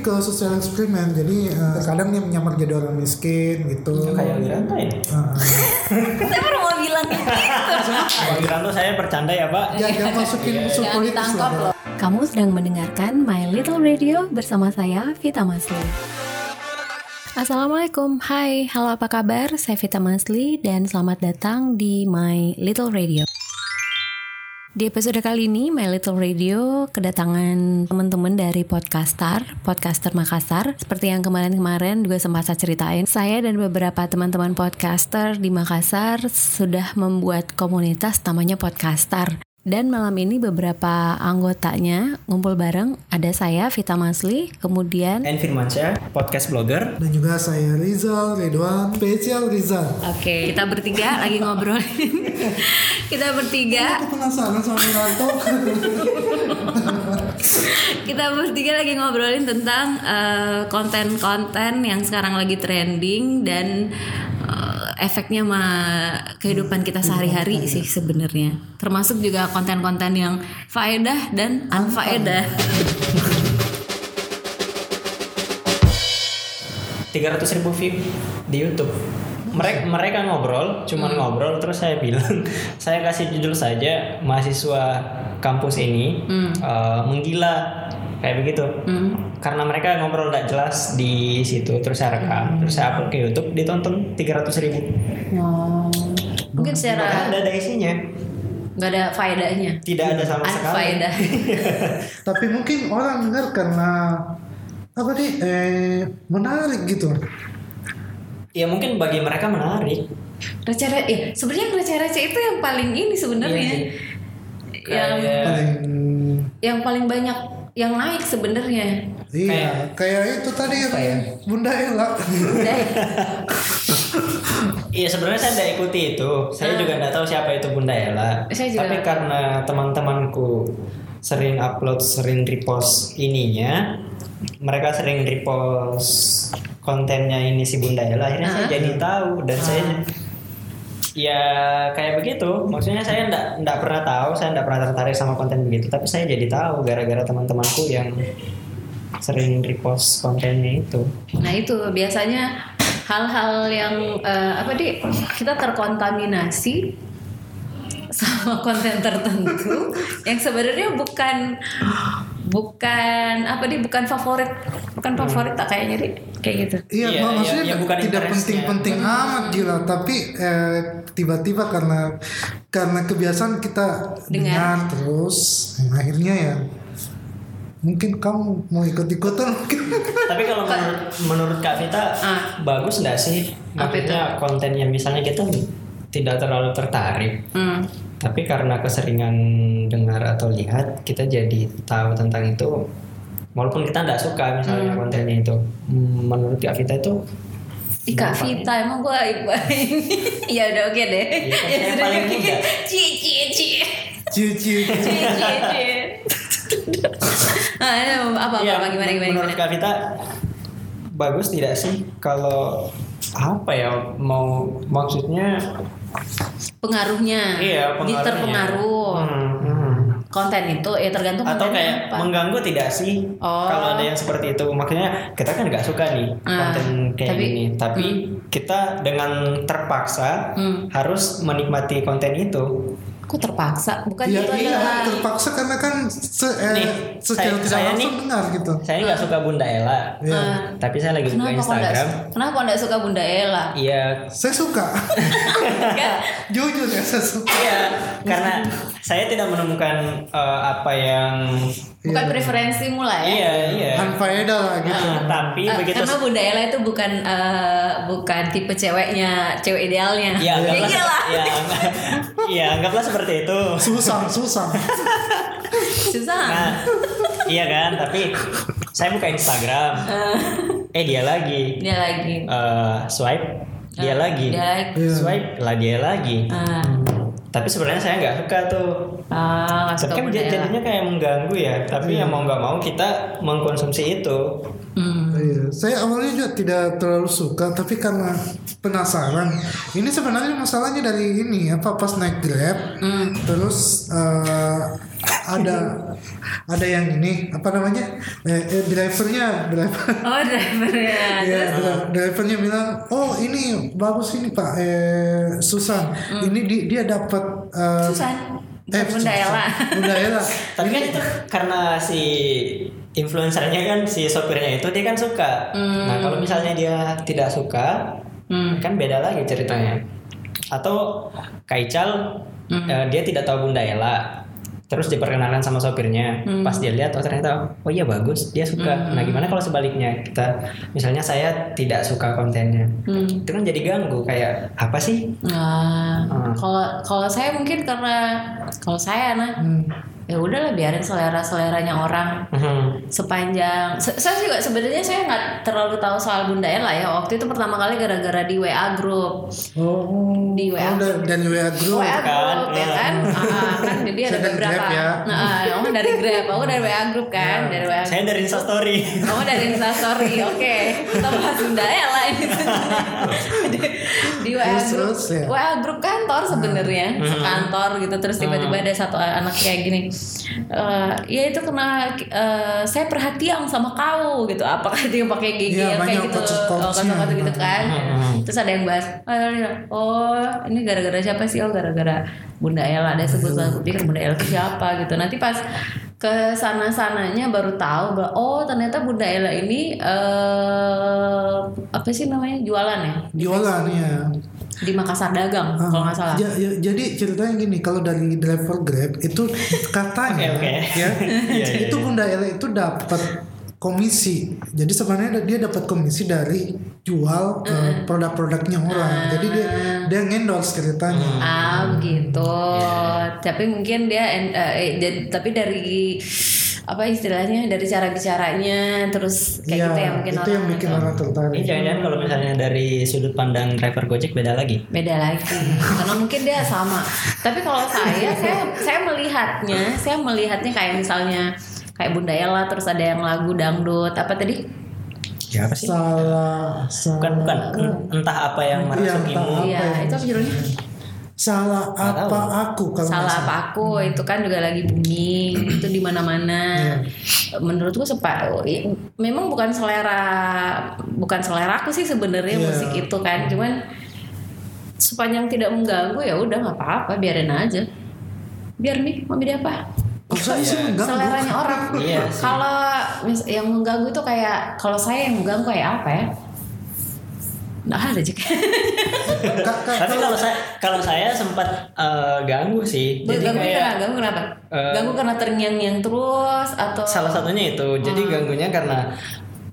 lebih ke sosial eksperimen. Jadi eh, kadang dia menyamar jadi orang miskin gitu. Kayak Wiranto ya. Ah, Saya baru mau bilang gitu. Wiranto saya bercanda ya Pak. ya, jangan masukin unsur Jangan politis ditangkap lah. loh. Kamu sedang mendengarkan My Little Radio bersama saya Vita Masli. Assalamualaikum, hai, halo apa kabar? Saya Vita Masli dan selamat datang di My Little Radio. Di episode kali ini, My Little Radio kedatangan teman-teman dari Podcaster, Podcaster Makassar. Seperti yang kemarin-kemarin juga sempat saya ceritain, saya dan beberapa teman-teman podcaster di Makassar sudah membuat komunitas namanya Podcaster. Dan malam ini beberapa anggotanya ngumpul bareng. Ada saya, Vita Masli, kemudian En Firmansyah, podcast blogger. Dan juga saya Rizal Ridwan, spesial Rizal. Oke, kita bertiga lagi ngobrolin. kita bertiga, Aku penasaran sama Wiranto. kita bertiga lagi ngobrolin tentang eh, konten-konten yang sekarang lagi trending dan eh, efeknya sama kehidupan kita sehari-hari sih sebenarnya. Termasuk juga konten-konten yang faedah dan unfaedah. 300 ribu view di YouTube. Mereka mereka ngobrol, cuman ngobrol terus saya bilang, saya kasih judul saja mahasiswa kampus ini eh, menggila kayak begitu. Karena mereka ngobrol tidak jelas di situ, terus saya rekam, terus saya upload ke YouTube, ditonton 300 ribu. Oh. Mungkin secara Ada ada isinya, nggak ada faedahnya. tidak ada sama sekali. Unfaedah. Tapi mungkin orang dengar karena apa nih eh, menarik gitu. Ya mungkin bagi mereka menarik. Receh-receh, ya, sebenarnya receh-receh itu yang paling ini sebenarnya. Iya yang Kayak- Paling yang paling banyak yang naik sebenarnya. iya kayak itu tadi ya? Bunda Ella. Udah. Iya sebenarnya saya tidak ikuti itu. Saya juga tidak tahu siapa itu Bunda Ella. Ah. Saya juga Tapi karena teman-temanku sering upload, sering repost ininya, mereka sering repost kontennya ini si Bunda Ella. Akhirnya saya Ah. jadi tahu dan saya ya kayak begitu. Maksudnya saya tidak tidak pernah tahu, saya tidak pernah tertarik sama konten begitu. Tapi saya jadi tahu gara-gara teman-temanku yang sering repost kontennya itu. Nah itu biasanya hal-hal yang eh, apa di kita terkontaminasi sama konten tertentu yang sebenarnya bukan bukan apa di bukan favorit bukan favorit tak kayaknya di kayak gitu. Iya, mak- maksudnya iya, bukan tidak penting-penting amat gila, tapi eh, tiba-tiba karena karena kebiasaan kita Dengar. dengar terus, akhirnya ya mungkin kamu mau ikut-ikutan mungkin. Tapi kalau menurut menurut Kak Vita Ah. bagus nggak sih maksudnya konten yang misalnya kita tidak terlalu tertarik, Hmm. tapi karena keseringan dengar atau lihat kita jadi tahu tentang itu, walaupun kita nggak suka misalnya Hmm. kontennya itu, menurut Kak Vita itu Ih Kak Vita emang gue Ya udah oke deh Iya, kan Ya paling muda. Cie cie cie Cici. Cie cie cie ini apa apa, Iya, apa gimana gimana menurut gimana? Kak Vita bagus tidak sih kalau apa ya mau maksudnya? Pengaruhnya. Iya pengaruhnya. terpengaruh. Hmm, hmm. konten itu ya tergantung atau kayak apa. mengganggu tidak sih Oh. kalau ada yang seperti itu? Makanya kita kan nggak suka nih Ah, konten kayak tapi- gini. Tapi kita dengan terpaksa Hmm. harus menikmati konten itu Kok terpaksa bukan Iya, itu iya, adalah terpaksa karena kan se, eh, Nih, secara saya- tidak saya langsung nih- dengar gitu. saya nggak suka Bunda Ella Iya. Ah. tapi saya lagi buka kenapa Instagram kenapa kok nggak suka Bunda Ella iya Saya suka. Jujur ya saya suka. iya karena saya tidak menemukan eh, apa yang bukan preferensimu lah ya iya iya Unfaedah lah gitu. Ah, tapi Eh, begitu karena Bunda Ella itu bukan eh, bukan tipe ceweknya cewek idealnya ya ya anggaplah iyalah ya, anggap- ya anggaplah seperti itu Susah, susah. susah Nah, iya kan? Tapi saya buka Instagram. Eh dia lagi. dia lagi Eh, swipe dia lagi. dia lagi. Iya. Swipe lah dia lagi. Ah, Tapi sebenarnya saya nggak suka tuh. ah, Tapi kan jadinya kayak mengganggu ya. Tapi ya mau nggak mau kita mengkonsumsi itu. Hmm. Iya, saya awalnya juga tidak terlalu suka, tapi karena penasaran. Ini sebenarnya masalahnya dari ini apa pas naik grab, Hmm. terus eh, ada ada yang ini apa namanya eh, eh, drivernya driver Oh drivernya. ya dri- drivernya bilang oh ini bagus ini pak eh, Susan ini di- dia dapat eh, Susan. eh, Bunda Ella. Bunda Ella Tapi kan itu karena si influencernya kan si sopirnya itu dia kan suka. Nah kalau misalnya dia tidak suka, Hmm. kan beda lagi ceritanya. Atau Kaical eh, dia tidak tahu Bunda Ella, terus diperkenalkan sama sopirnya. Pas dia lihat oh ternyata oh iya bagus dia suka. Nah gimana kalau sebaliknya kita misalnya saya tidak suka kontennya, Hmm. itu kan jadi ganggu kayak apa sih? Nah, Hmm. kalau kalau saya mungkin karena kalau saya nah Hmm. Ya udahlah biarin selera seleranya orang Mhm. sepanjang. Se- saya juga sebenarnya saya nggak terlalu tahu soal Bunda Ella ya. Waktu itu pertama kali gara-gara di WA group. Oh Di WA. oh, da- dan WA group. WA kan? group ya kan? Ah, kan jadi ada beberapa ya. nah kamu dari Grab. Kamu dari WA group kan? Dari WA Saya dari Instastory. kamu dari Instastory oke. Kita bahas Bunda Ella ini. Di, di WA group. terus, ya. WA group kantor sebenarnya. Kantor gitu. Terus tiba-tiba ada satu anak kayak gini Eh, ya itu kena eh, saya perhatian sama kau gitu. Apakah dia pakai gigi Iya, yang kayak gitu oh, kata-kata gitu kan? Hmm. terus ada yang bahas oh ini gara-gara siapa sih? Oh gara-gara Bunda Ella. Ada sebut aku pikir Bunda Ella itu siapa? gitu. Nanti pas ke sana sananya baru tahu bahwa oh ternyata Bunda Ella ini eh apa sih namanya? Jualan ya? Jualan ya di Makassar Dagang Ah, kalau nggak salah. ja- ja- jadi ceritanya gini kalau dari driver Grab itu katanya Oke, oke. ya Iya, iya, itu Bunda Ella itu dapat komisi. Jadi sebenarnya dia dapat komisi dari jual uh, produk-produknya orang. Jadi dia dia ngendorse ceritanya. Ah gitu. Tapi mungkin dia en- eh, eh, jadi- tapi dari apa istilahnya dari cara bicaranya terus kayak Iya, gitu ya mungkin itu orang yang bikin itu. orang Ini tertarik jangan-jangan kalau misalnya dari sudut pandang driver Gojek beda lagi. beda lagi karena mungkin dia sama tapi kalau saya saya saya melihatnya saya melihatnya kayak misalnya kayak Bunda Ella terus ada yang lagu dangdut apa tadi Ya apa sih? salah Bukan bukan entah apa yang Iya, merasukimu. entah. iya ya? itu apa judulnya salah apa aku kalau salah apa aku itu kan juga lagi booming itu di mana-mana. Menurutku sepa memang bukan selera bukan selera aku sih sebenarnya Iya. musik itu kan cuman sepanjang tidak mengganggu ya udah nggak apa-apa biarin aja. Biar nih mau beda apa? Kalau saya sih mengganggu. seleranya orang. Iya kalau yang mengganggu itu kayak kalau saya yang mengganggu kayak apa ya nggak ada ka- Tapi kalau saya kalau saya sempat eh, ganggu sih. Jadi ganggu kayak kenapa ganggu kenapa eh, ganggu karena terngiang-ngiang terus atau salah satunya itu. Jadi ganggunya karena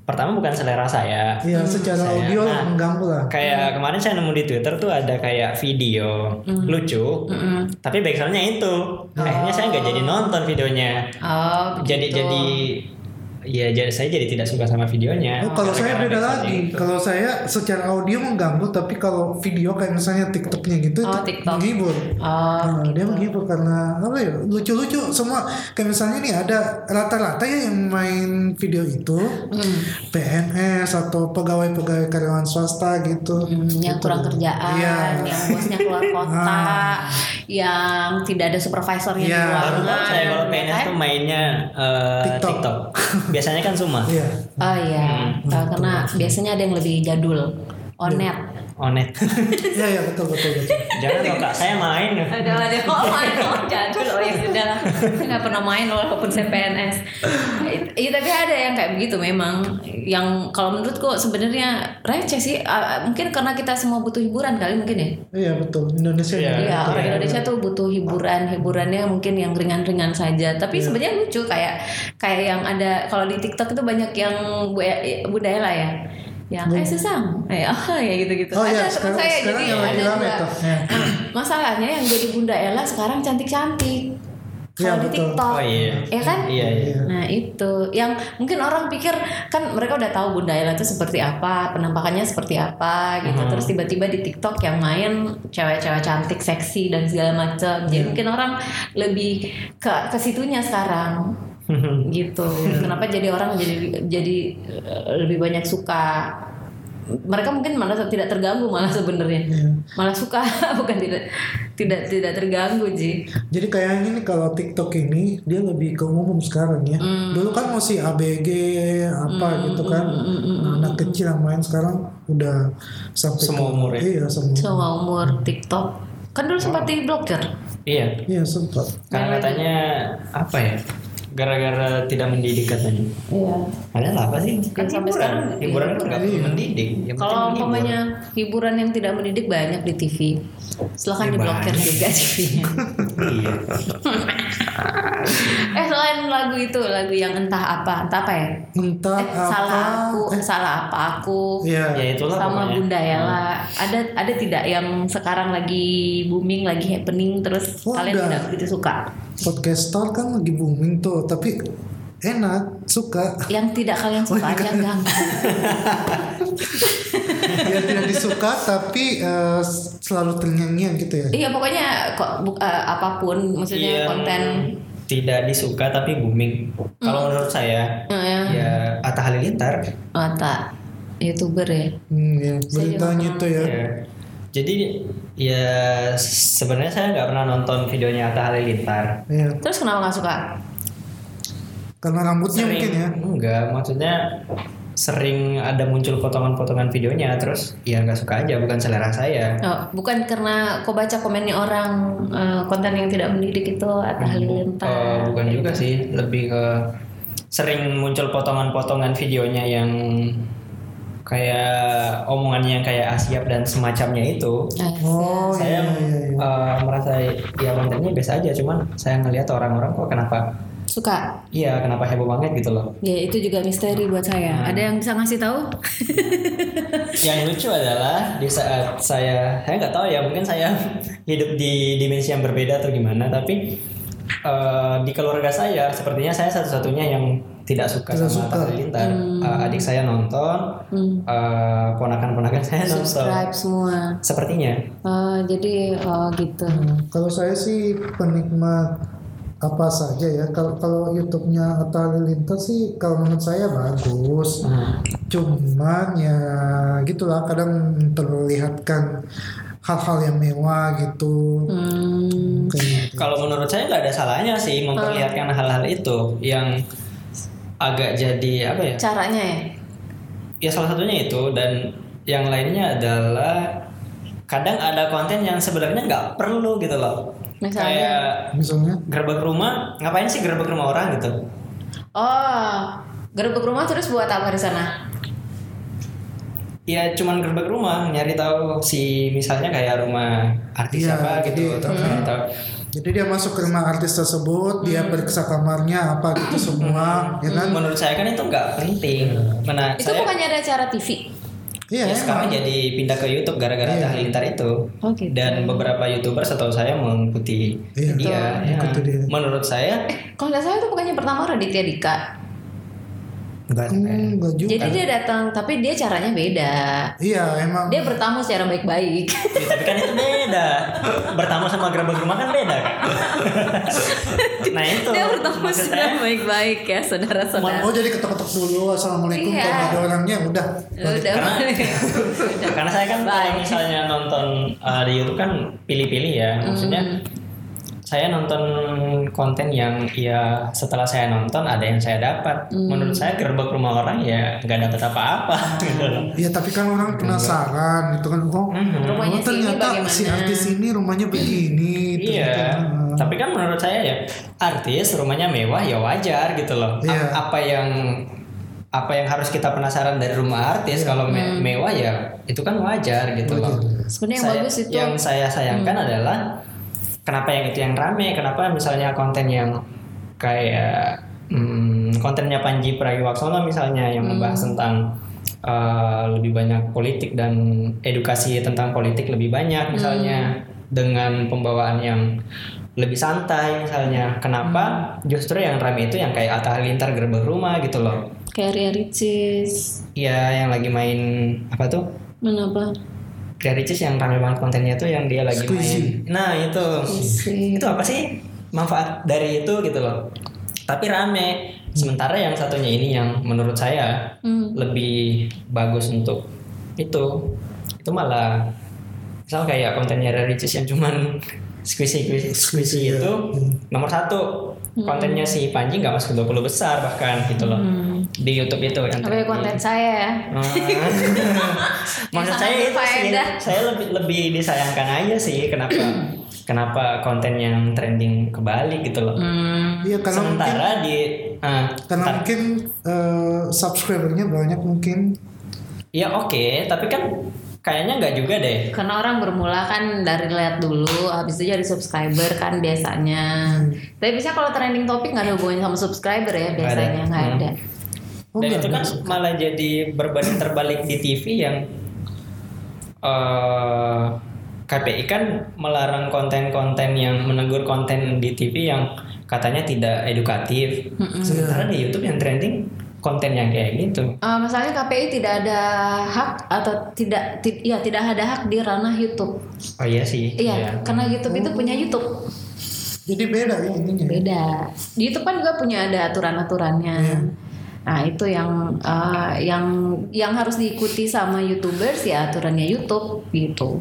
pertama bukan selera saya. Iya, secara Saya- audio nah, mengganggu lah. Kayak kemarin saya nemu di Twitter tuh ada kayak video lucu, tapi backsoundnya itu. Akhirnya saya nggak jadi nonton videonya. oh Jadi jadi ya jadi saya jadi tidak suka sama videonya. Oh, kalau saya beda lagi. itu. Kalau saya secara audio mengganggu, tapi kalau video kayak misalnya TikToknya gitu, Oh, itu TikTok. menghibur. oh Nah, dia menghibur karena apa ya lucu-lucu semua kayak misalnya nih ada rata-rata ya yang main video itu Hmm. PNS atau pegawai-pegawai karyawan swasta gitu Hmm, yang Gitu. kurang kerjaan, Iya. yang bosnya keluar kota, yang tidak ada supervisornya di Iya. Baru saya kalau PNS tuh mainnya eh, TikTok. TikTok. Biasanya kan Suma. Iya. Oh iya, Hmm. Karena biasanya ada yang lebih jadul, onet. Onet. Iya iya betul betul betul. Jangan dong kak, saya main. Ada ada oh main oh jadul oh ya sudah lah nggak pernah main walaupun saya PNS Iya tapi ada yang kayak begitu memang yang kalau menurutku sebenarnya receh sih mungkin karena kita semua butuh hiburan kali mungkin ya Iya betul Indonesia Iya. Iya, betul. orang Indonesia tuh butuh hiburan, hiburannya mungkin yang ringan-ringan saja. Tapi sebenarnya lucu kayak kayak yang ada kalau di TikTok itu banyak yang bu- budaya lah ya. Yang eh susang, eh oh ya gitu-gitu. Oh iya ada teman sekarang saya sekarang jadi yang lagi ada rame dua. tuh. Ya. Nah, masalahnya yang jadi Bunda Ella sekarang cantik-cantik. Iya, Kalau di betul. TikTok. Oh iya. Ya kan? Iya iya. Iya. Nah itu yang mungkin orang pikir kan mereka udah tahu Bunda Ella itu seperti apa, penampakannya seperti apa gitu. Mhm. Terus tiba-tiba di TikTok yang main cewek-cewek cantik, seksi dan segala macam. Jadi mungkin orang lebih ke ke situnya sekarang gitu. Kenapa jadi orang jadi jadi eh, lebih banyak suka mereka mungkin malah tidak terganggu malah sebenarnya Iya. malah suka bukan tidak tidak tidak terganggu sih Jadi kayaknya nih kalau TikTok ini dia lebih ke umum sekarang ya. Hmm. Dulu kan masih ABG apa gitu kan. hmm, Anak kecil yang main sekarang udah sampai Semua ke- umur ya? Iya semua. semua umur TikTok kan dulu sempat diblokir Iya. Iya sempat. Karena katanya apa ya? Gara-gara tidak mendidik katanya. iya Padahal apa sih? Kan sampai hiburan. sekarang hiburan itu nggak perlu mendidik. Yang kalau umpamanya hiburan yang tidak mendidik banyak di TV silahkan Ya, diblokir banyak. juga TV-nya iya. eh lagu itu lagu yang entah apa entah apa ya Entah eh, apa. salah aku eh, salah apa aku Iya. Ya itulah sama pokoknya. Bunda Ella ada ada tidak yang sekarang lagi booming lagi happening terus Oh, kalian ada. tidak begitu suka Podcaster kan lagi booming tuh, tapi enak, suka. yang tidak kalian Oh, suka iya. yang ganggu ya tidak disuka tapi eh, selalu ternyanyian gitu ya. iya pokoknya kok eh, apa pun maksudnya Yang konten tidak disuka tapi booming. Kalau menurut saya eh, ya ya Atta Halilintar. oh, tak youtuber ya Hmm, ya, beritanya itu ya. Ya. Jadi ya sebenarnya saya nggak pernah nonton videonya Atta Halilintar. Ya, terus kenapa nggak suka karena rambutnya Sering mungkin ya. enggak maksudnya sering ada muncul potongan-potongan videonya terus ya nggak suka aja bukan selera saya. Oh, bukan karena kau baca komennya orang eh, konten yang tidak mendidik itu Atta Eh, Halilintar bukan juga sih lebih ke sering muncul potongan-potongan videonya yang kayak omongannya yang kayak asiap dan semacamnya itu Eh, Oh saya iya iya iya. eh, merasa ya kontennya biasa aja cuman saya ngelihat orang-orang kok kenapa suka? Iya kenapa heboh banget gitu loh. Ya itu juga misteri buat saya. Hmm. ada yang bisa ngasih tahu? Yang lucu adalah di saat saya saya nggak tahu ya mungkin saya hidup di dimensi yang berbeda atau gimana tapi eh, di keluarga saya sepertinya saya satu-satunya yang tidak suka Tidak sama suka. Atta Halilintar Eh, adik saya nonton Hmm. eh, ponakan-ponakan saya nonton. Subscribe semua. Sepertinya. Oh, jadi oh gitu. Hmm, Kalau saya sih penikmat apa saja ya. Kalau kalau YouTube-nya Atta Halilintar sih kalau menurut saya bagus. Hmm. Cuman ya gitulah kadang terlihatkan hal-hal yang mewah gitu. hmm. Gitu. Kalau menurut saya nggak ada salahnya sih memperlihatkan hal-hal itu yang agak jadi apa ya? caranya ya Ya salah satunya itu dan yang lainnya adalah kadang ada konten yang sebenarnya nggak perlu gitu loh. Misalnya? Kayak Misalnya gerbek rumah, ngapain sih gerbek rumah orang gitu? oh gerbek rumah terus buat apa di sana Ya cuman gerbek rumah, nyari tahu si misalnya kayak rumah artis Iya, apa gitu, jadi- terus nyari tahu. Jadi dia masuk ke rumah artis tersebut, dia Hmm. periksa kamarnya apa gitu semua, ya kan? Menurut saya kan itu nggak penting. Mana itu saya bukannya ada acara TV Iya, ya, emang. sekarang jadi pindah ke YouTube gara-gara Iya. Atta Halilintar itu. Oh, gitu. Dan beberapa youtuber setahu saya mengikuti Iya, dia. ya. Menurut saya kalau nggak salah itu bukannya pertama Raditya Dika enggak Hmm, enggak juga. jadi dia datang tapi dia caranya beda Iya, emang. dia bertamu secara baik-baik Ya, tapi kan itu beda. Bertamu sama gerbek rumah kan beda kan. nah itu. dia bertamu secara baik-baik ya saudara-saudara Oh jadi ketok-ketok dulu, assalamualaikum Iya. kalau ada orangnya udah. udah Karena- Karena saya kan kalau misalnya nonton uh, di YouTube kan pilih-pilih ya. Maksudnya saya nonton konten yang ya setelah saya nonton ada yang saya dapat. Menurut saya gerbek rumah orang ya nggak dapat apa-apa. gitu. Iya tapi kan orang penasaran gitu kan. Oh, Rumahnya oh, ini ternyata bagaimana? si artis ini rumahnya begini. Iya, ternyata. tapi kan menurut saya ya artis rumahnya mewah ya wajar gitu loh. A- Iya. Apa yang apa yang harus kita penasaran dari rumah artis kalau me- mewah ya itu kan wajar gitu loh. sebenarnya yang Saya- bagus itu Yang saya sayangkan adalah kenapa yang itu yang rame, kenapa misalnya konten yang kayak hmm, kontennya Panji Pragiwaksono misalnya yang membahas tentang uh, lebih banyak politik dan edukasi tentang politik lebih banyak misalnya dengan pembawaan yang lebih santai misalnya. Kenapa justru yang rame itu yang kayak Atta Halilintar gerbek rumah gitu loh. kayak Ria Ricis Iya yang lagi main apa tuh? kenapa Ria Ricis yang rame banget kontennya tuh yang dia lagi Squeezy. main. Nah itu Squeezy. itu apa sih manfaat dari itu gitu loh. Tapi rame. Sementara yang satunya ini yang menurut saya Hmm. lebih bagus untuk itu itu malah misal kayak kontennya Ricis yang cuman squishy squishy, squishy Squishy, ya. itu nomor satu kontennya si Panji nggak masuk 20 besar bahkan gitu loh di YouTube itu yang Tapi konten saya ya. Maksud sangat saya itu sih, saya lebih lebih disayangkan aja sih kenapa kenapa konten yang trending kebalik gitu loh. Hmm. Iya karena mungkin Sementara di ah, karena ntar- mungkin eh, subscribernya banyak mungkin. ya oke, tapi kan kayaknya nggak juga deh. Karena orang bermula kan dari lihat dulu, habis itu jadi subscriber kan biasanya. Tapi bisa kalau trending topik nggak ada hubungannya sama subscriber ya Nggak biasanya ada. nggak Hmm. ada. Oh, Dan itu kan malah jadi berbanding terbalik di TV yang eh KPI kan melarang konten-konten yang menegur konten di TV yang katanya tidak edukatif. Sementara di YouTube yang trending konten yang kayak gitu. Eh, masalahnya KPI tidak ada hak atau tidak ti- ya tidak ada hak di ranah YouTube. Oh iya sih. Iya, karena YouTube itu punya YouTube. Jadi beda ya ininya. Beda. Di YouTube kan juga punya ada aturan-aturannya. Nah, itu yang eh, yang yang harus diikuti sama YouTubers ya aturannya YouTube gitu.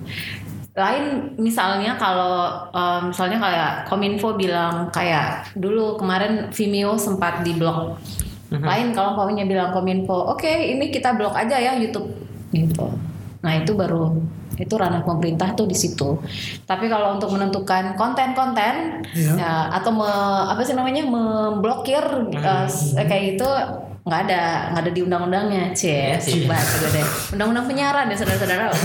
Lain misalnya kalau eh, misalnya kayak Kominfo bilang kayak dulu kemarin Vimeo sempat diblok. Lain kalau umpamanya bilang Kominfo, oke ini kita blok aja ya YouTube gitu. Nah, itu baru itu ranah pemerintah tuh di situ. Tapi kalau untuk menentukan konten-konten Iya. ya, atau me- apa sih namanya memblokir eh, s- kayak gitu nggak ada nggak ada di undang-undangnya cie sih. coba coba deh undang-undang penyiaran ya saudara-saudara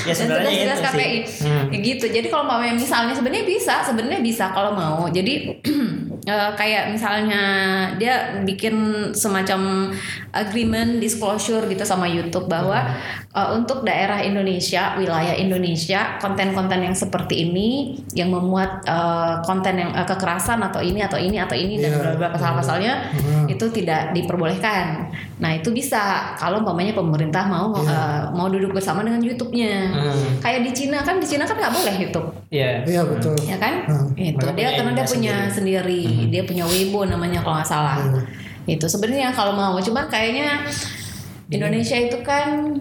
Ya, dan sebenarnya itu sih. KPI Hmm. Ya gitu jadi kalau umpamanya misalnya sebenarnya bisa sebenarnya bisa kalau mau jadi eh, kayak misalnya dia bikin semacam agreement disclosure gitu sama YouTube bahwa eh, untuk daerah Indonesia wilayah Indonesia konten-konten yang seperti ini yang memuat eh, konten yang eh, kekerasan atau ini atau ini atau ini dan Iya. beberapa pasal-pasalnya. Itu tidak diperbolehkan nah itu bisa kalau umpamanya pemerintah mau eh, mau duduk bersama dengan YouTube-nya Hmm. kayak di Cina kan di Cina kan nggak boleh YouTube Iya. Iya betul. ya kan Hmm. itu Mereka dia karena dia punya sendiri, dia punya Weibo namanya kalau nggak salah Hmm. itu sebenarnya kalau mau cuman kayaknya Indonesia itu kan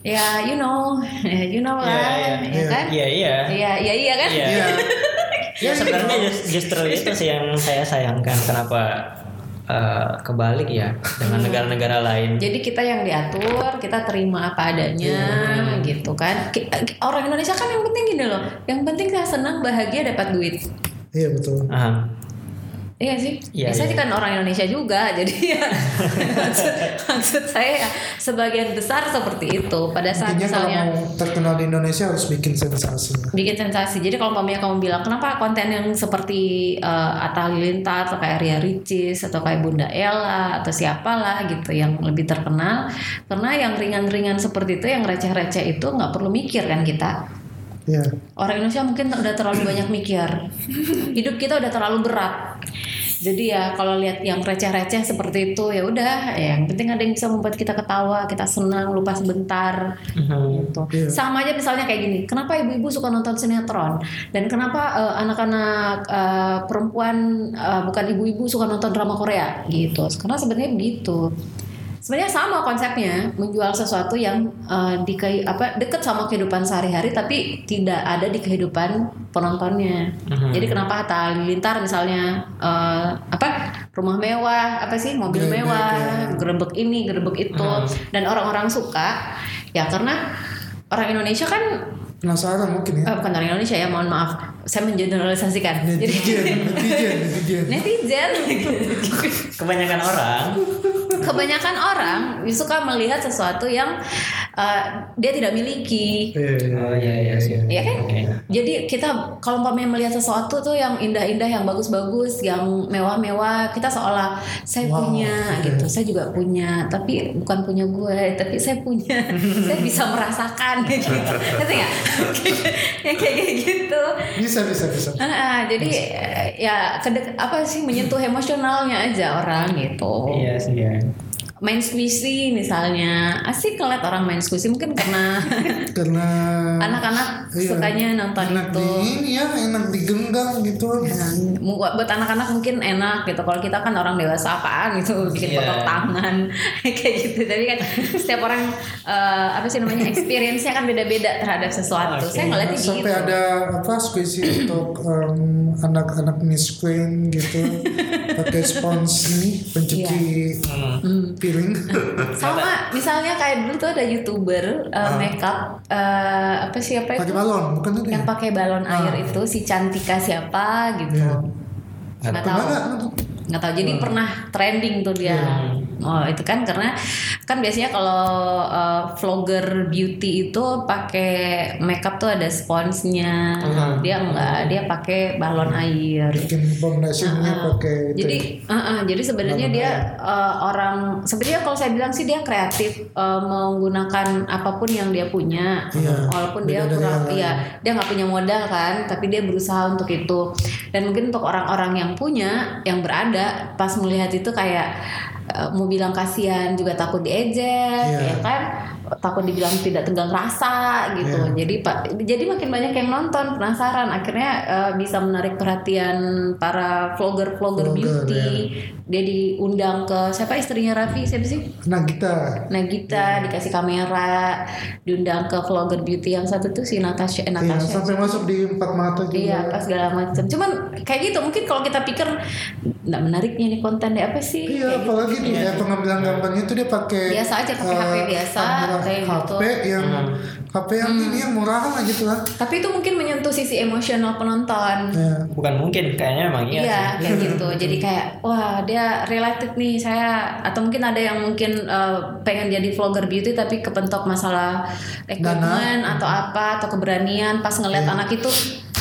ya you know you know Iya, lah iya. ya kan Iya iya. iya iya iya kan Iya. Iya. Ya sebenarnya just- justru itu sih yang saya sayangkan kenapa eh, kebalik ya dengan negara-negara lain. jadi kita yang diatur kita terima apa adanya gitu kan Ki- orang Indonesia kan yang penting gini loh yang penting saya senang bahagia dapat duit Iya betul. Aha. Iya sih, Iya, biasanya iya. kan orang Indonesia juga, jadi ya maksud, maksud saya ya, sebagian besar seperti itu. Pada saat Intinya kalau misalnya mau terkenal di Indonesia harus bikin sensasi. bikin sensasi. Jadi kalau umpamanya kamu bilang kenapa konten yang seperti eh, Atta Halilintar atau kayak Ria Ricis atau kayak Bunda Ella atau siapalah gitu yang lebih terkenal, karena yang ringan-ringan seperti itu, yang receh-receh itu nggak perlu mikir kan kita. Iya. Orang Indonesia mungkin udah terlalu banyak mikir. Hidup kita udah terlalu berat. Jadi ya kalau lihat yang receh-receh seperti itu ya udah, ya yang penting ada yang bisa membuat kita ketawa, kita senang, lupa sebentar gitu. Iya. Sama aja misalnya kayak gini, kenapa ibu-ibu suka nonton sinetron dan kenapa eh, anak-anak eh, perempuan eh, bukan ibu-ibu suka nonton drama Korea gitu. Karena sebenarnya begitu. Sebenarnya sama konsepnya, menjual sesuatu yang eh, di apa deket sama kehidupan sehari-hari tapi tidak ada di kehidupan penontonnya. Jadi kenapa Hatta Halilintar misalnya eh, apa rumah mewah, apa sih mobil mewah, ya. gerebek ini, gerebek itu dan orang-orang suka ya karena orang Indonesia kan Penasaran mungkin ya. eh, bukan orang Indonesia ya, mohon maaf. Saya mengeneralisasikan. Jadi Netizen, netizen, netizen. netizen Kebanyakan orang kebanyakan orang suka melihat sesuatu yang uh, dia tidak miliki Iya, iya, Oh iya iya iya. ya kan Oke. jadi kita kalau umpamanya melihat sesuatu tuh yang indah-indah yang bagus-bagus yang mewah-mewah kita seolah saya Wow. punya gitu saya juga punya tapi bukan punya gue tapi saya punya saya bisa merasakan gitu ngerti nggak yang kayak gitu Bisa, bisa, bisa. Ah, ah, jadi eh, ya kedek apa sih menyentuh emosionalnya aja orang gitu Iya sih ya. Main squishy misalnya asik ngeliat orang main squishy mungkin karena karena anak-anak Iya. sukanya nonton enak itu di ini ya enak digenggam gitu Ya, buat anak-anak mungkin enak gitu. Kalau kita kan orang dewasa apaan gitu, bikin Iya. kotor tangan kayak gitu. Tapi kan setiap orang eh, apa sih namanya experience-nya kan beda-beda terhadap sesuatu. Oke. Saya ngeliatnya gitu. sampai ada apa squishy untuk em, anak-anak Miss Queen gitu pakai spons ini pencuci Hmm. Piring Sama misalnya kayak dulu tuh ada youtuber uh, makeup uh, apa sih apa pakai itu balon bukan itu ya? Yang pakai balon air itu si Cantika siapa gitu. Nggak pernah tahu. nggak nggak tahu? Jadi pernah. trending tuh dia oh itu kan karena kan biasanya kalau uh, vlogger beauty itu pakai makeup tuh ada sponsnya. Dia enggak dia pakai balon air. Bikin foundationnya pakai jadi uh, uh, jadi sebenarnya dia uh, orang sebenarnya kalau saya bilang sih dia kreatif uh, menggunakan apa pun yang dia punya. Iya, walaupun dia beda dari kurang iya dia nggak punya modal kan tapi dia berusaha untuk itu. Dan mungkin untuk orang-orang yang punya yang berada pas melihat itu kayak uh, mau bilang kasihan juga takut diejek Iya. ya kan takut dibilang tidak tegang rasa gitu. Iya. jadi pak jadi makin banyak yang nonton penasaran. Akhirnya uh, bisa menarik perhatian para vlogger vlogger Vlogger, beauty. ya. dia diundang ke siapa? Istrinya Raffi siapa sih? Nagita. Nagita dikasih kamera diundang ke vlogger beauty yang satu tuh si Natasha eh, Iya, Natasha. sampai masuk di empat mata juga. Iya, pas segala macam. Cuman kayak gitu mungkin kalau kita pikir nggak menariknya nih konten deh apa sih? Iya, Kayak gitu. apalagi di ya, pengambilan gambarnya itu dia pakai Biasa aja, pakai eh, HP biasa, kamera HP gitu. yang HP yang ini yang murahan lah gitu lah. Tapi itu mungkin menyentuh sisi emosional penonton. Ya. Bukan mungkin, kayaknya emang iya. Iya, sih. kayak gitu. Jadi kayak wah dia related nih saya atau mungkin ada yang mungkin eh, pengen jadi vlogger beauty tapi kepentok masalah equipment atau apa atau keberanian pas ngeliat anak itu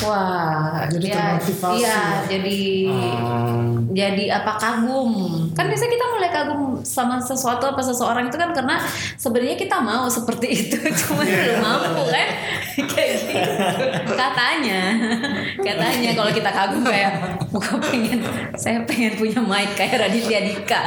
wah Jadi dia termotivasi iya ya. jadi Hmm, jadi apa kagum? Kan biasanya kita mulai kagum sama sesuatu apa seseorang itu kan karena sebenarnya kita mau seperti itu cuma belum mampu kan? Kayak gitu. Katanya katanya kalau kita kagum kayak gua pengen saya pengen punya mic kayak Raditya Dika.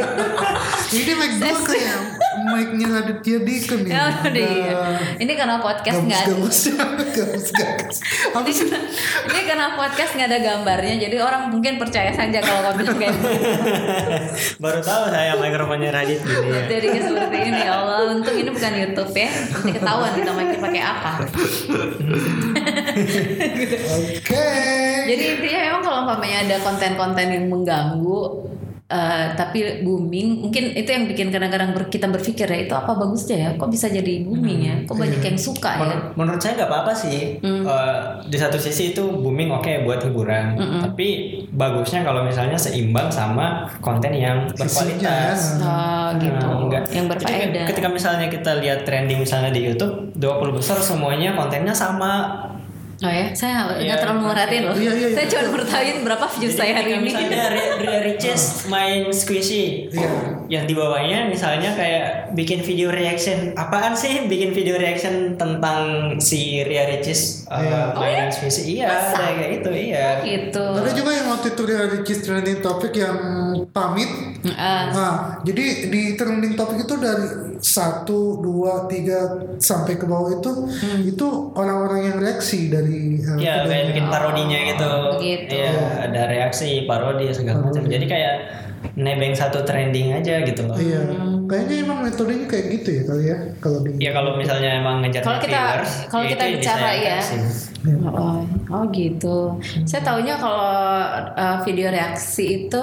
Ini mic gue kayak mic-nya Raditya Dika nih. ya udah iya. ini karena podcast nggak ada Gabus-gabusnya, gabus-gabus. Apa ini, sih? ini karena podcast nggak ada gambarnya jadi orang mungkin percaya saja kalau bilang kayak gitu. Baru tahu saya mikrofonnya Radit gini ya. Jadi seperti ini ya Allah untung ini bukan YouTube ya nanti ketahuan kita main pakai apa Oke. jadi intinya memang kalau umpamanya ada konten-konten yang mengganggu eh, tapi booming mungkin itu yang bikin kadang-kadang ber- kita berpikir ya itu apa bagusnya ya? Kok bisa jadi booming ya? Kok banyak yang suka ya? Menur- menurut saya nggak apa-apa sih. Eh, di satu sisi itu booming oke buat hiburan, tapi bagusnya kalau misalnya seimbang sama konten yang berkualitas. oh gitu Nah, enggak. yang Jadi berfaedah. ketika misalnya kita lihat trending misalnya di YouTube 20 besar semuanya kontennya sama. Oh ya saya nggak Iya, terlalu merhatiin loh Iya, iya, iya. saya cuma bertahin berapa views Jadi saya hari ini misalnya Ria Ria Riches main squishy. Iya. Yang di bawahnya misalnya kayak bikin video reaction. Apaan sih bikin video reaction tentang si Ria Riches uh, Iya. main squishy? Iya, ada kayak gitu, iya. gitu Ada juga yang waktu itu dia Ricis trending topik yang pamit. Ah, Nah, jadi di trending topik itu dari satu, dua, tiga sampai ke bawah itu itu orang-orang yang reaksi dari uh, Iya, kayak bikin parodinya gitu. Begitu. Iya, ada reaksi, parodi segala macam. Jadi kayak nebeng satu trending aja gitu loh. Iya, kayaknya emang metodenya kayak gitu ya kali ya kalau di. Ya kalau misalnya emang ngejar Kalau kita- kalau ya kita bicara ya. Oh, oh gitu. Saya taunya kalau uh, video reaksi itu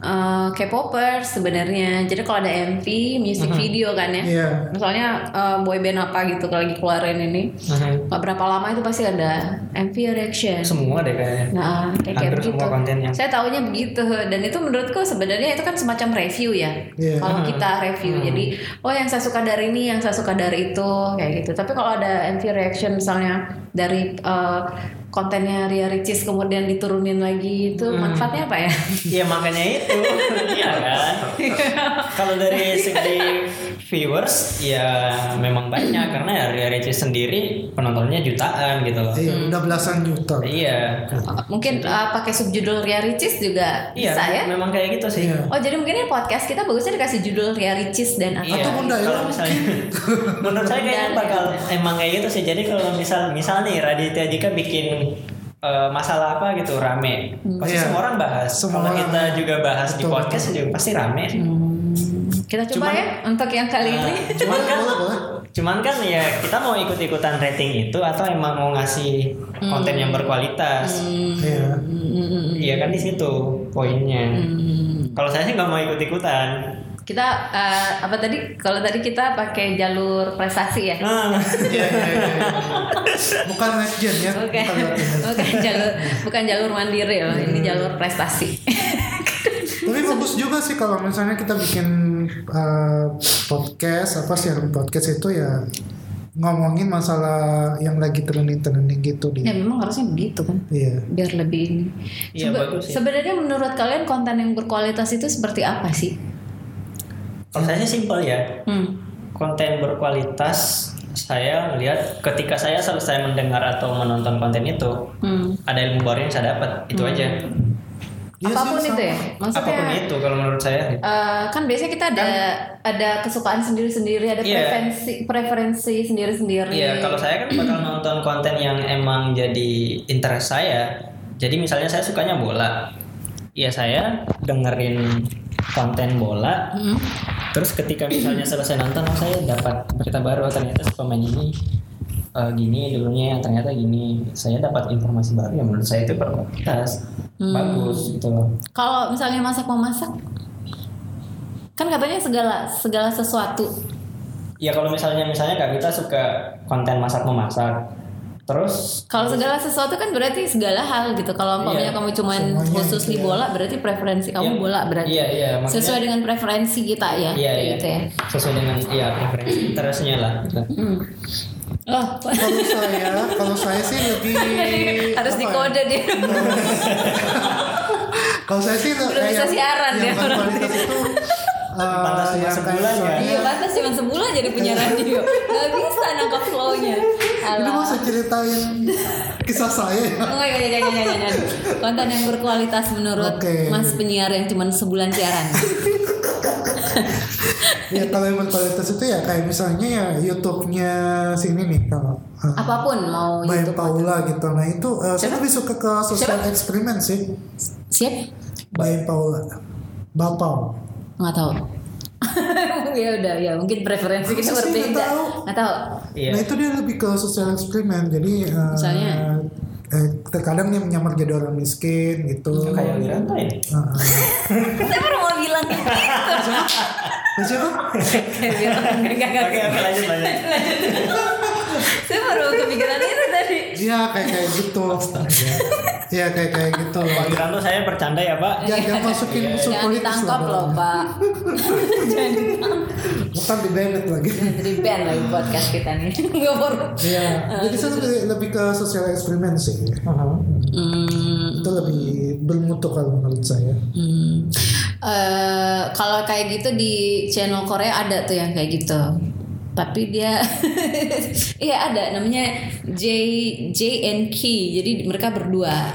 uh, K-popers sebenarnya. Jadi kalau ada MV, music video kan ya. Iya. Misalnya uh, boyband apa gitu kalau lagi keluarin ini, Mhm. nggak berapa lama itu pasti ada MV reaction. Semua deh kayaknya. Nah, kayak kayak Hampir begitu. semua kontennya. Saya taunya begitu dan itu menurutku sebenarnya itu kan semacam review ya. Iya. Kalau kita review, jadi oh yang saya suka dari ini, yang saya suka dari itu, kayak gitu. Tapi kalau ada MV reaction misalnya dari uh, kontennya Ria Ricis kemudian diturunin lagi itu manfaatnya apa ya? Iya makanya itu. iya kan. kalau dari segi viewers ya memang banyak karena ya Ria Ricis sendiri penontonnya jutaan gitu loh. Iya, udah belasan juta. Iya. Mungkin uh, pakai subjudul Ria Ricis juga Iya, bisa ya. memang kayak gitu sih. Iya. Oh jadi mungkin ini podcast kita bagusnya dikasih judul Ria Ricis dan apa? Iya, Atau Bunda Ella misalnya menurut saya kayaknya bakal emang kayak gitu sih. Jadi kalau misal misal nih Raditya Dika bikin eh, masalah apa gitu rame, pasti Iya. semua orang bahas. Semua kalau kita juga bahas di Betul, podcast juga pasti rame. Kita coba Cuman- ya untuk yang kali Nah, ini. cuman kan boleh. cuman kan ya kita mau ikut-ikutan rating itu atau emang mau ngasih konten yang berkualitas Iya. iya kan di situ poinnya Hmm. kalau saya sih nggak mau ikut-ikutan Kita uh, apa tadi? Kalau tadi kita pakai jalur prestasi ya. nah, Iya, iya, iya. Bukan legend ya. Bukan, bukan jalur bukan jalur mandiri loh. Ini jalur prestasi. Tapi bagus juga sih kalau misalnya kita bikin uh, podcast apa siaran podcast itu ya ngomongin masalah yang lagi trending-trending gitu di ya memang harusnya begitu kan. iya Biar lebih ini. Iya, Sebe- bagus ya. Sebenarnya menurut kalian konten yang berkualitas itu seperti apa sih? Kalau saya sih simpel ya Hmm. konten berkualitas saya melihat ketika saya selesai mendengar atau menonton konten itu Hmm. ada ilmu baru yang saya dapat itu aja Iya sih, Apa pun itu sama. ya. Maksudnya apa pun itu kalau menurut saya eh, kan biasanya kita ada ada kesukaan sendiri-sendiri, ada Iya. preferensi preferensi sendiri-sendiri. Iya, kalau saya kan bakal nonton konten yang emang jadi interest saya. Jadi misalnya saya sukanya bola. Iya, saya dengerin konten bola. Hmm. Terus ketika misalnya selesai nonton, oh, saya dapat berita baru oh, ternyata si pemain ini eh, gini dulunya, ternyata gini. Saya dapat informasi baru yang menurut saya itu berkualitas, bagus gitu loh. Kalau misalnya masak memasak, kan katanya segala segala sesuatu. Ya kalau misalnya misalnya Kak Vita suka konten masak memasak, terus Kalau segala sesuatu kan berarti segala hal gitu. Kalau umpamanya Iya. kamu cuman Semuanya khusus gitu di ya. bola, berarti preferensi kamu Iya. bola berarti. Iya, iya, maksudnya- Sesuai dengan preferensi kita ya, Iya, iya. gitu ya. sesuai dengan ya preferensi interestnya lah. gitu. Hmm. Oh, kalau saya kalau saya sih lebih harus ya? dikode dia. kalau saya sih Udah bisa siaran yang dia. berkualitas itu uh, Pantas cuma yang sebulan ya. Iya, pantas cuma sebulan jadi punya radio. Gak bisa nangkap flow-nya. Ini mau saya ceritain kisah saya ya. Oh, iya, iya, iya, iya, iya. Konten yang berkualitas menurut Oke. Mas penyiar yang cuma sebulan siaran. ya kalau yang berkualitas itu ya kayak misalnya ya YouTube-nya sini nih kalau uh, Apa pun mau Bayan YouTube. Paula gitu. Nah itu uh, saya lebih suka ke sosial Siapa? eksperimen sih. Siap? Bayan Paula. Bapau. Nggak tahu. ya udah ya mungkin preferensi kita nggak berbeda. tahu? Nggak tahu. Iya. Nah itu dia lebih ke sosial eksperimen. Jadi uh, Misalnya? eh, terkadang dia menyamar jadi orang miskin gitu. Kayak Wiranto ya. Uh, uh. Saya baru mau bilang gitu. Siapa? Kayak bilang, enggak, enggak, enggak. Oke, oke lanjut lanjut. Saya baru kepikiran itu tadi. Iya kayak kayak gitu. Iya kayak kayak gitu. Pak Wiranto saya bercanda ya Pak. Ya, jangan masukin unsur Jangan politis ditangkap loh. Pak. Jangan ditangkap. Bukan di banned lagi. Jadi band lagi podcast kita nih. Enggak baru. Iya. Jadi saya lebih, lebih ke sosial eksperimen sih. Hmm, Itu lebih bermutu kalau menurut saya. hmm. Eh, kalau kayak gitu di channel Korea ada tuh yang kayak gitu. Tapi dia Iya ada namanya J J and K. Jadi mereka berdua.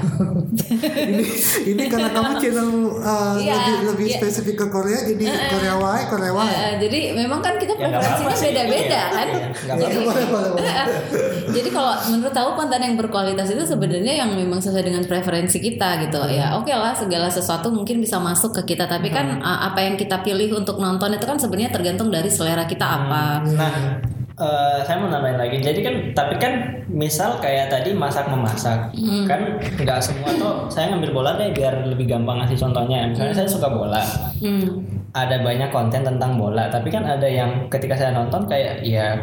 ini ini karena kamu channel uh, Iya, lebih lebih iya. spesifik ke Korea jadi Korea Wae Korea Wae. Eh, jadi memang kan kita Ya, preferensinya beda-beda Iya, kan. iya, Ya, Jadi- boleh, boleh, boleh. Jadi kalau menurut tahu konten yang berkualitas itu sebenarnya yang memang sesuai dengan preferensi kita gitu ya. Oke lah segala sesuatu mungkin bisa masuk ke kita tapi kan Hmm. uh, apa yang kita pilih untuk nonton itu kan sebenarnya tergantung dari selera kita apa. Nah, eh, saya mau nambahin lagi. Jadi kan, tapi kan, misal kayak tadi masak memasak, kan nggak semua tuh. Saya ngambil bola deh biar lebih gampang ngasih contohnya. Misalnya saya suka bola, Hmm. ada banyak konten tentang bola. Tapi kan ada yang ketika saya nonton kayak ya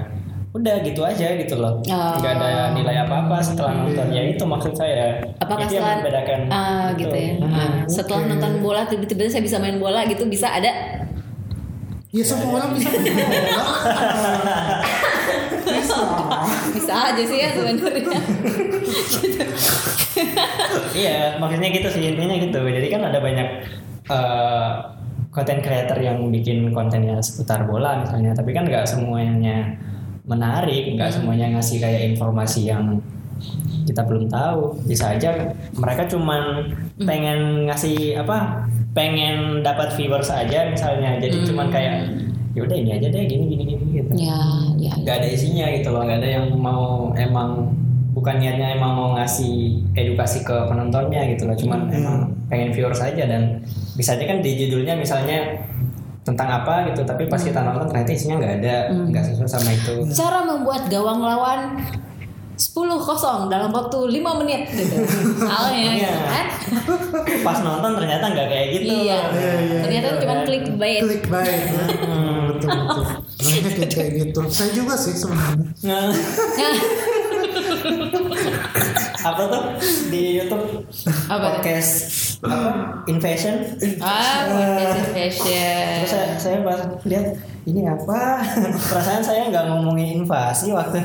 udah gitu aja gitu loh, Oh. nggak ada nilai apa apa setelah nonton. Ya itu maksud saya. Apakah itu yang setelah membedakan. Ah, gitu ya. Hmm. Ah, setelah nonton bola tiba-tiba saya bisa main bola gitu bisa ada Ya semua orang bisa bisa. bisa aja sih ya sebenarnya. Iya, maksudnya gitu sih intinya gitu. Jadi kan ada banyak eh, konten creator yang bikin kontennya seputar bola misalnya tapi kan nggak semuanya menarik nggak semuanya ngasih kayak informasi yang kita belum tahu bisa aja mereka cuman pengen ngasih apa pengen dapat viewers aja misalnya. Jadi cuman kayak ya udah ini aja deh gini gini gini gitu. Ya, ya. nggak ada isinya gitu loh nggak ada yang mau emang bukan niatnya emang mau ngasih edukasi ke penontonnya gitu loh. Cuman emang pengen viewers aja dan bisa aja kan di judulnya misalnya tentang apa gitu tapi pas kita nonton ternyata isinya nggak ada nggak sesuai sama itu. Cara membuat gawang lawan 10 kosong dalam waktu 5 menit gitu. Soalnya Iya. gitu kan. pas nonton ternyata nggak kayak gitu Iya. Iya, iya, Ternyata iya. cuma klik bait. klik baik ya. betul betul banyak yang kayak gitu saya juga sih sebenarnya apa tuh di YouTube Apa podcast apa invasion Ah, podcast fashion. terus saya, saya pas lihat ini apa perasaan saya nggak ngomongin invasi waktu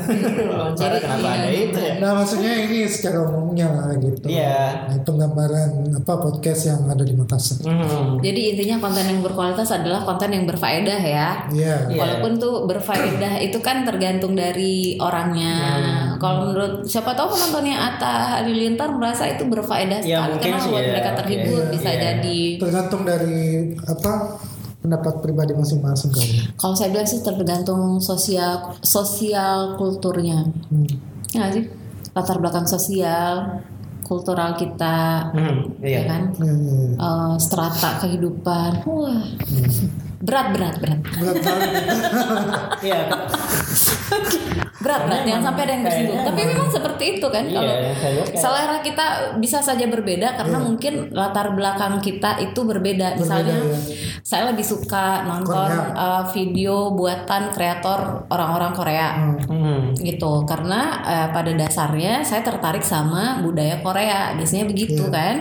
Jadi, kenapa iya. ada itu ya nah maksudnya ini secara umumnya lah gitu Iya. Nah, penggambaran apa podcast yang ada di Makassar Hmm. Jadi intinya konten yang berkualitas adalah konten yang berfaedah ya. iya Iya. Walaupun tuh berfaedah itu kan tergantung dari orangnya. Hmm. Kalau menurut siapa tahu penontonnya Atta Halilintar merasa itu berfaedah Ya, sekali mungkin karena buat ya. mereka terhibur Iya, bisa iya. jadi. tergantung dari apa pendapat pribadi masing-masing kali Kalau saya bilang sih tergantung sosial sosial kulturnya. hmm. Ya sih? Latar belakang sosial, kultural kita, Hmm, ya iya kan? Iya, iya, iya. Eh, strata kehidupan. Wah. Berat berat berat. berat banget iya berat berat jangan sampai ada yang tersinggung tapi emang- memang seperti itu kan Iya, kalau kayak- selera kita bisa saja berbeda karena mungkin latar belakang kita itu berbeda. Misalnya ya. saya lebih suka nonton Korea. uh, video buatan kreator orang-orang Korea. Hmm. gitu. Karena uh, pada dasarnya saya tertarik sama budaya Korea. Biasanya begitu Iya. kan.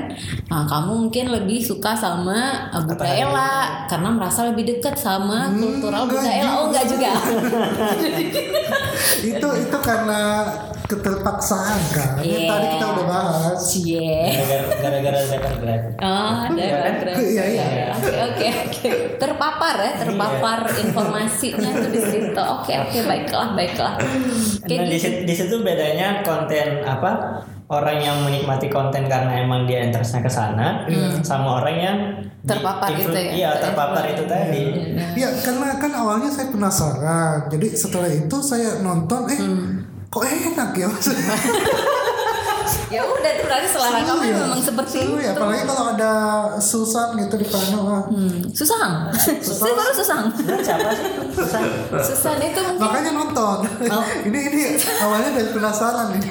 Nah kamu mungkin lebih suka sama uh, budaya lah karena merasa lebih dekat sama Hmm, kultural budaya. Oh enggak juga itu itu karena keterpaksaan kan Yang Iya. tadi kita udah bahas gara-gara gara-gara Oh, ada Iya kan? keren. Iya, iya. Oke, oke, oke. Terpapar ya, terpapar informasinya tuh di situ. Oke, oke, baiklah, baiklah. Kayak Nah, gitu. di situ bedanya konten apa orang yang menikmati konten karena emang dia interestnya ke sana sama orang yang Hmm. Terpapar itu ya, iya terpapar itu tadi. Ya karena kan awalnya saya penasaran. Jadi setelah itu saya nonton Eh Hmm. kok enak ya? maksudnya Ya udah itu berarti selera kamu ya. memang seperti Seru itu. ya Apalagi kalau ada Susan gitu di panel wah. Hmm. Susang. Saya baru susang. Sebenarnya siapa sih Susah. Susan itu mungkin Makanya nonton Oh. Ini ini awalnya dari penasaran ini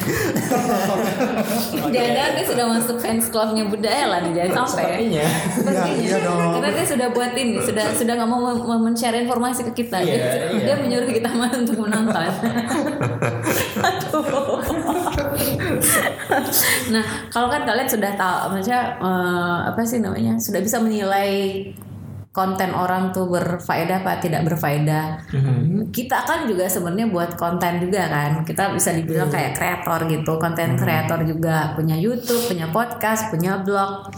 jangan dia sudah masuk fans clubnya budaya lah nih jangan sampai. sepertinya Iya iya dong Karena dia sudah buat ini, sudah sudah nggak mau men-share informasi ke kita. Iya, dia, iya. dia menyuruh kita untuk menonton. Aduh. Nah, kalau kan kalian sudah tahu, maksudnya eh, apa sih namanya, sudah bisa menilai konten orang tuh berfaedah apa tidak berfaedah. Kita kan juga sebenarnya buat konten juga kan. Kita bisa dibilang kayak kreator gitu, konten kreator juga punya YouTube, punya podcast, punya blog.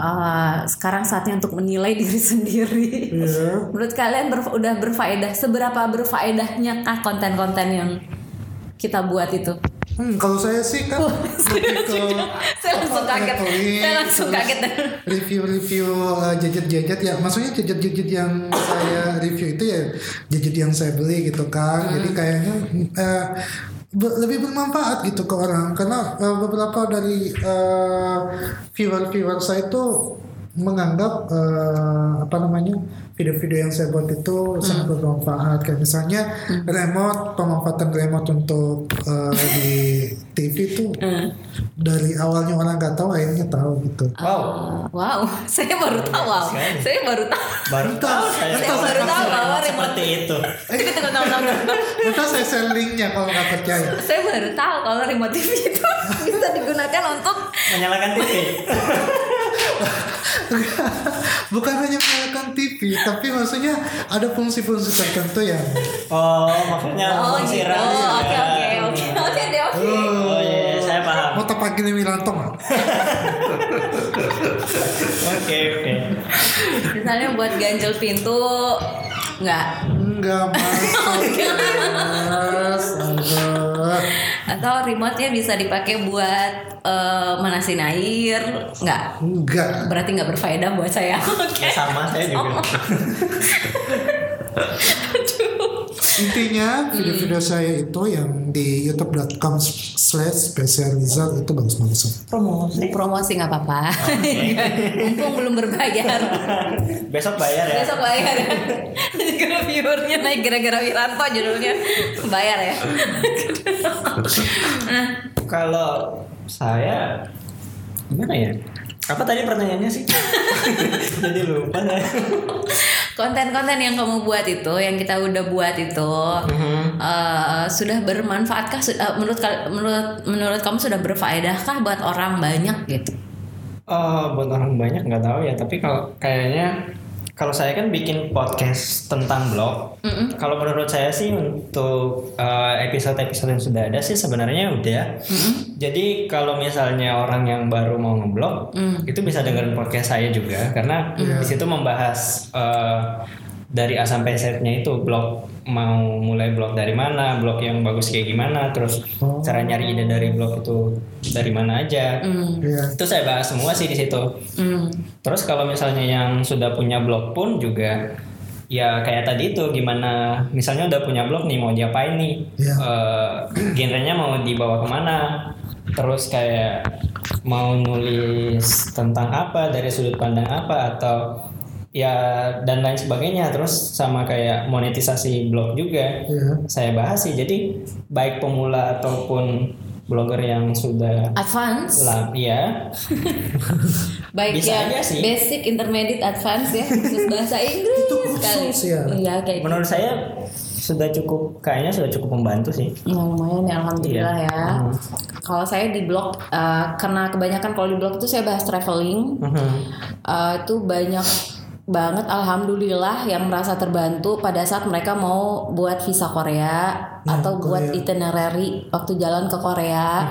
Eh, sekarang saatnya untuk menilai diri sendiri. Iya Menurut kalian berf- udah berfaedah seberapa berfaedahnya kah konten-konten yang kita buat itu? Hmm, kalau saya sih kan lebih ke Saya langsung kaget. Saya langsung kaget. Review-review uh, gadget-gadget ya, maksudnya gadget-gadget yang saya review itu ya gadget yang saya beli gitu kan. Jadi kayaknya uh, lebih bermanfaat gitu ke orang karena uh, beberapa dari uh, viewer-viewer saya itu menganggap uh, apa namanya video-video yang saya buat itu sangat bermanfaat. Kayak misalnya remote pemanfaatan remote untuk uh, di TV itu dari awalnya orang nggak tahu akhirnya tahu gitu. Wow. Uh, wow, saya baru tahu. Wow. Saya baru tahu. baru tahu saya Saya baru tahu bahwa remote. Seperti itu tunggu. Kita saya share linknya kalau nggak percaya. Saya baru tahu kalau remote TV itu bisa digunakan untuk menyalakan TV Bukan hanya menyalakan TV, tapi maksudnya ada fungsi-fungsi tertentu yang oh maksudnya Oh fungsi gitu. Oke oke oke oke deh oke. oh iya iya, saya paham mau tepakin Wiranto nggak? Oke oke. Misalnya buat ganjel pintu nggak Enggak masuk. Mas. Aduh. Atau remote-nya bisa dipakai buat eh, manasin air. Nggak? Enggak. berarti nggak berfaedah buat saya. Oke Ya sama saya juga. Intinya video-video saya itu yang di youtube.com slash special result itu bagus-bagus. Promosi. promosi nggak apa-apa mumpung belum berbayar Besok bayar ya. besok bayar ya kalau viewernya naik gara-gara Wiranto judulnya bayar ya Kalau saya gimana ya? Apa tadi pertanyaannya sih? Jadi lupa saya. Konten-konten yang kamu buat itu yang kita udah buat itu eh, sudah bermanfaatkah eh, menurut menurut menurut kamu sudah berfaedahkah buat orang banyak gitu Oh, buat orang banyak nggak tahu ya. Tapi kalau kayaknya kalau saya kan bikin podcast tentang blog. Kalau menurut saya sih untuk uh, episode-episode yang sudah ada sih sebenarnya udah. Jadi kalau misalnya orang yang baru mau ngeblog, itu bisa dengerin podcast saya juga. Karena di situ membahas uh, dari A sampai Z-nya itu blog mau mulai blog dari mana, blog yang bagus kayak gimana, terus cara nyari ide dari blog itu dari mana aja. Iya. Itu saya bahas semua sih di situ. Hmm. Terus kalau misalnya yang sudah punya blog pun juga ya kayak tadi itu gimana misalnya udah punya blog nih mau diapain nih Iya. Eh, genrenya mau dibawa ke mana terus kayak mau nulis tentang apa dari sudut pandang apa atau ya dan lain sebagainya terus sama kayak monetisasi blog juga Iya. saya bahas sih jadi baik pemula ataupun blogger yang sudah advance lah ya baik Bisa aja sih. basic intermediate advance ya khusus bahasa Inggris Itu khusus sekali ya? iya kayak gitu. menurut saya sudah cukup kayaknya sudah cukup membantu sih Nah, lumayan ya alhamdulillah Iya. ya. Kalau saya di blog eh, karena kebanyakan kalau di blog itu saya bahas traveling. Mhm. eh, itu banyak banget alhamdulillah yang merasa terbantu pada saat mereka mau buat visa Korea atau buat itinerary waktu jalan ke Korea.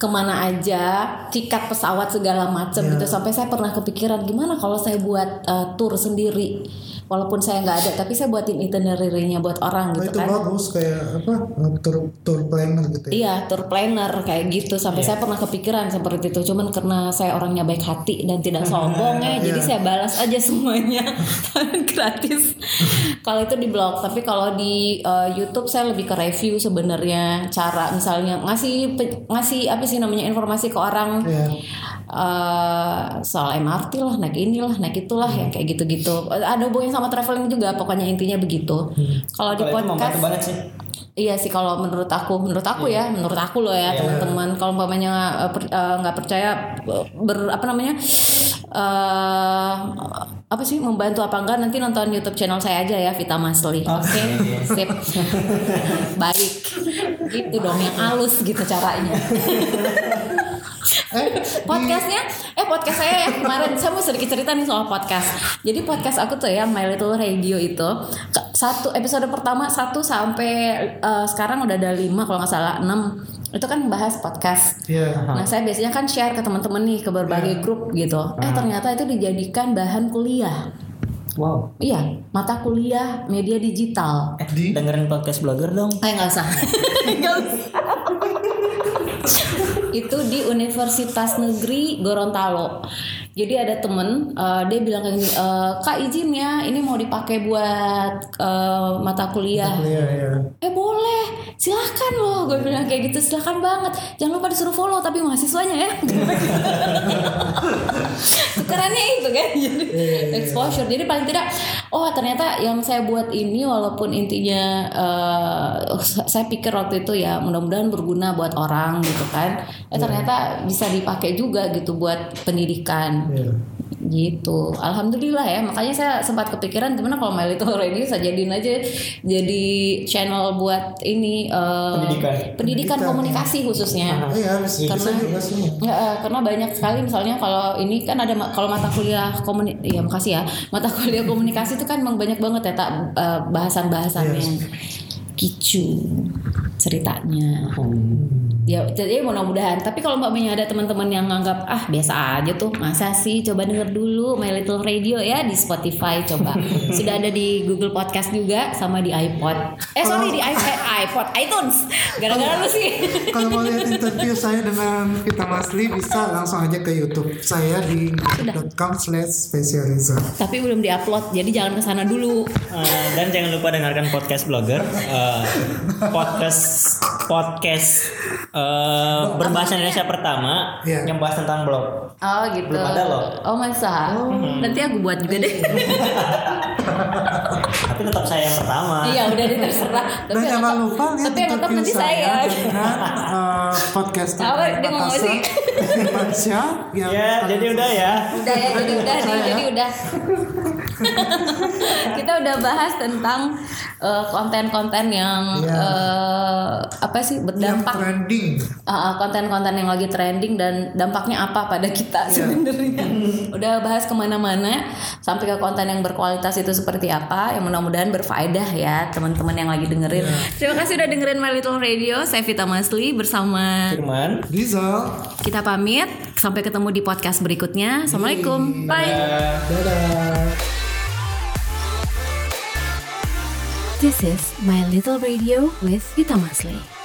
Ke mana aja tiket pesawat segala macam gitu. Sampai saya pernah kepikiran gimana kalau saya buat eh, tour sendiri walaupun saya nggak ada tapi saya buatin itinerary-nya buat orang Oh, gitu itu kan bagus kayak apa uh, tour tour planner gitu ya. Iya, tour planner kayak gitu. Sampai saya pernah kepikiran seperti itu. Cuman karena saya orangnya baik hati dan tidak sombong ya, jadi saya balas aja semuanya gratis. kalau itu di blog, tapi kalau di eh, YouTube saya lebih ke review sebenarnya cara misalnya ngasih ngasih apa sih namanya informasi ke orang Iya. Eh soal MRT lah, naik inilah, naik itulah yang kayak gitu-gitu. Ada hubungannya sama traveling juga, pokoknya intinya begitu. Kalau di Kalau membantu podcast banget sih Iya sih kalau menurut aku, menurut aku ya, menurut aku loh ya teman-teman. Kalau umpamanya eh, per- eh, nggak percaya eh, ber apa namanya eh apa sih membantu apa enggak nanti nonton YouTube channel saya aja ya Vita Masli. Oke, sip. Baik. Gitu dong yang halus gitu caranya. Eh, Podcastnya, eh podcast saya ya kemarin saya mau sedikit cerita nih soal podcast. Jadi podcast aku tuh ya My Little Radio itu satu episode pertama satu sampai eh, sekarang udah ada lima kalau nggak salah enam itu kan bahas podcast. Iya. Nah saya biasanya kan share ke teman-teman nih ke berbagai grup gitu. Eh ternyata itu dijadikan bahan kuliah. wow Iya mata kuliah media digital. eh, Di- dengerin podcast blogger dong Eh nggak usah. Nggak usah. Itu di Universitas Negeri Gorontalo. Jadi ada temen, eh, dia bilang kayak gini, "Eh, kak izin ya, ini mau dipakai buat eh, mata kuliah. Iya, iya. Eh boleh, silahkan loh. Gue bilang kayak gitu, silahkan banget. Jangan lupa disuruh follow tapi mahasiswanya ya. Tukerannya itu kan, jadi exposure. Jadi paling tidak, oh ternyata yang saya buat ini walaupun intinya eh, saya pikir waktu itu ya mudah-mudahan berguna buat orang gitu kan. Eh ternyata bisa dipakai juga gitu buat pendidikan Iya. gitu. Alhamdulillah ya. Makanya saya sempat kepikiran gimana kalau My Little Radio saya jadiin aja jadi channel buat ini eh, Pendidikan. pendidikan komunikasi khususnya. Iya, harus bisa Karena- juga sih. Ya, karena banyak sekali misalnya kalau ini kan ada kalau mata kuliah komuni ya makasih ya. Mata kuliah komunikasi itu kan memang banyak banget ya tak eh, bahasan-bahasannya Kicu ceritanya. Ya jadi mudah-mudahan. Tapi kalau Mbak Menya ada teman-teman yang nganggap ah biasa aja tuh, masa sih coba denger dulu My Little Radio ya di Spotify coba. Sudah ada di Google Podcast juga sama di iPod. Eh sorry di iPad, iPod, iTunes. Gara-gara lu sih. Kalau mau lihat interview saya dengan Vita Masli bisa langsung aja ke YouTube saya di youtube.com slash specialism. Tapi belum diupload, jadi jangan ke sana dulu. Eh, dan jangan lupa dengarkan podcast blogger, Eh, podcast podcast eh, berbahasa Indonesia pertama Iya. yang bahas tentang blog. Oh gitu. Belum ada loh. Oh masa? Nanti aku buat juga deh. Tapi tetap saya yang pertama. iya udah deh terserah. Dan yang jangan tetap- lupa lihat Tapi yang tetap nanti saya. dengan uh, podcast Apa, dia apa sih? Yang Ya, jadi udah ya. udah ya jadi udah nih jadi udah kita udah bahas tentang eh, konten-konten yang Iya. eh, apa sih yang berdampak trending. Uh, konten-konten yang lagi trending dan dampaknya apa pada kita sebenarnya. Udah bahas ke mana-mana sampai ke konten yang berkualitas itu seperti apa. Yang mudah-mudahan berfaedah ya teman-teman yang lagi dengerin. Terima kasih udah dengerin My Little Radio. Saya Vita Masli bersama Firman. Rizal. kita pamit. Sampai ketemu di podcast berikutnya. Assalamualaikum. Bye. Dadah. This is My Little Radio with Vita Masli.